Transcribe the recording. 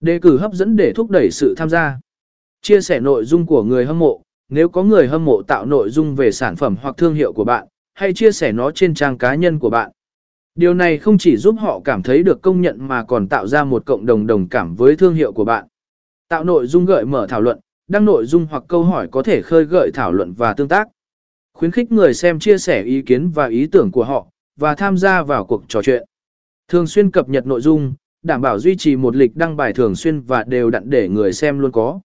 Đề cử hấp dẫn để thúc đẩy sự tham gia. Chia sẻ nội dung của người hâm mộ, nếu có người hâm mộ tạo nội dung về sản phẩm hoặc thương hiệu của bạn, hay chia sẻ nó trên trang cá nhân của bạn. Điều này không chỉ giúp họ cảm thấy được công nhận mà còn tạo ra một cộng đồng đồng cảm với thương hiệu của bạn. Tạo nội dung gợi mở thảo luận, đăng nội dung hoặc câu hỏi có thể khơi gợi thảo luận và tương tác. Khuyến khích người xem chia sẻ ý kiến và ý tưởng của họ, và tham gia vào cuộc trò chuyện. Thường xuyên cập nhật nội dung, đảm bảo duy trì một lịch đăng bài thường xuyên và đều đặn để người xem luôn có.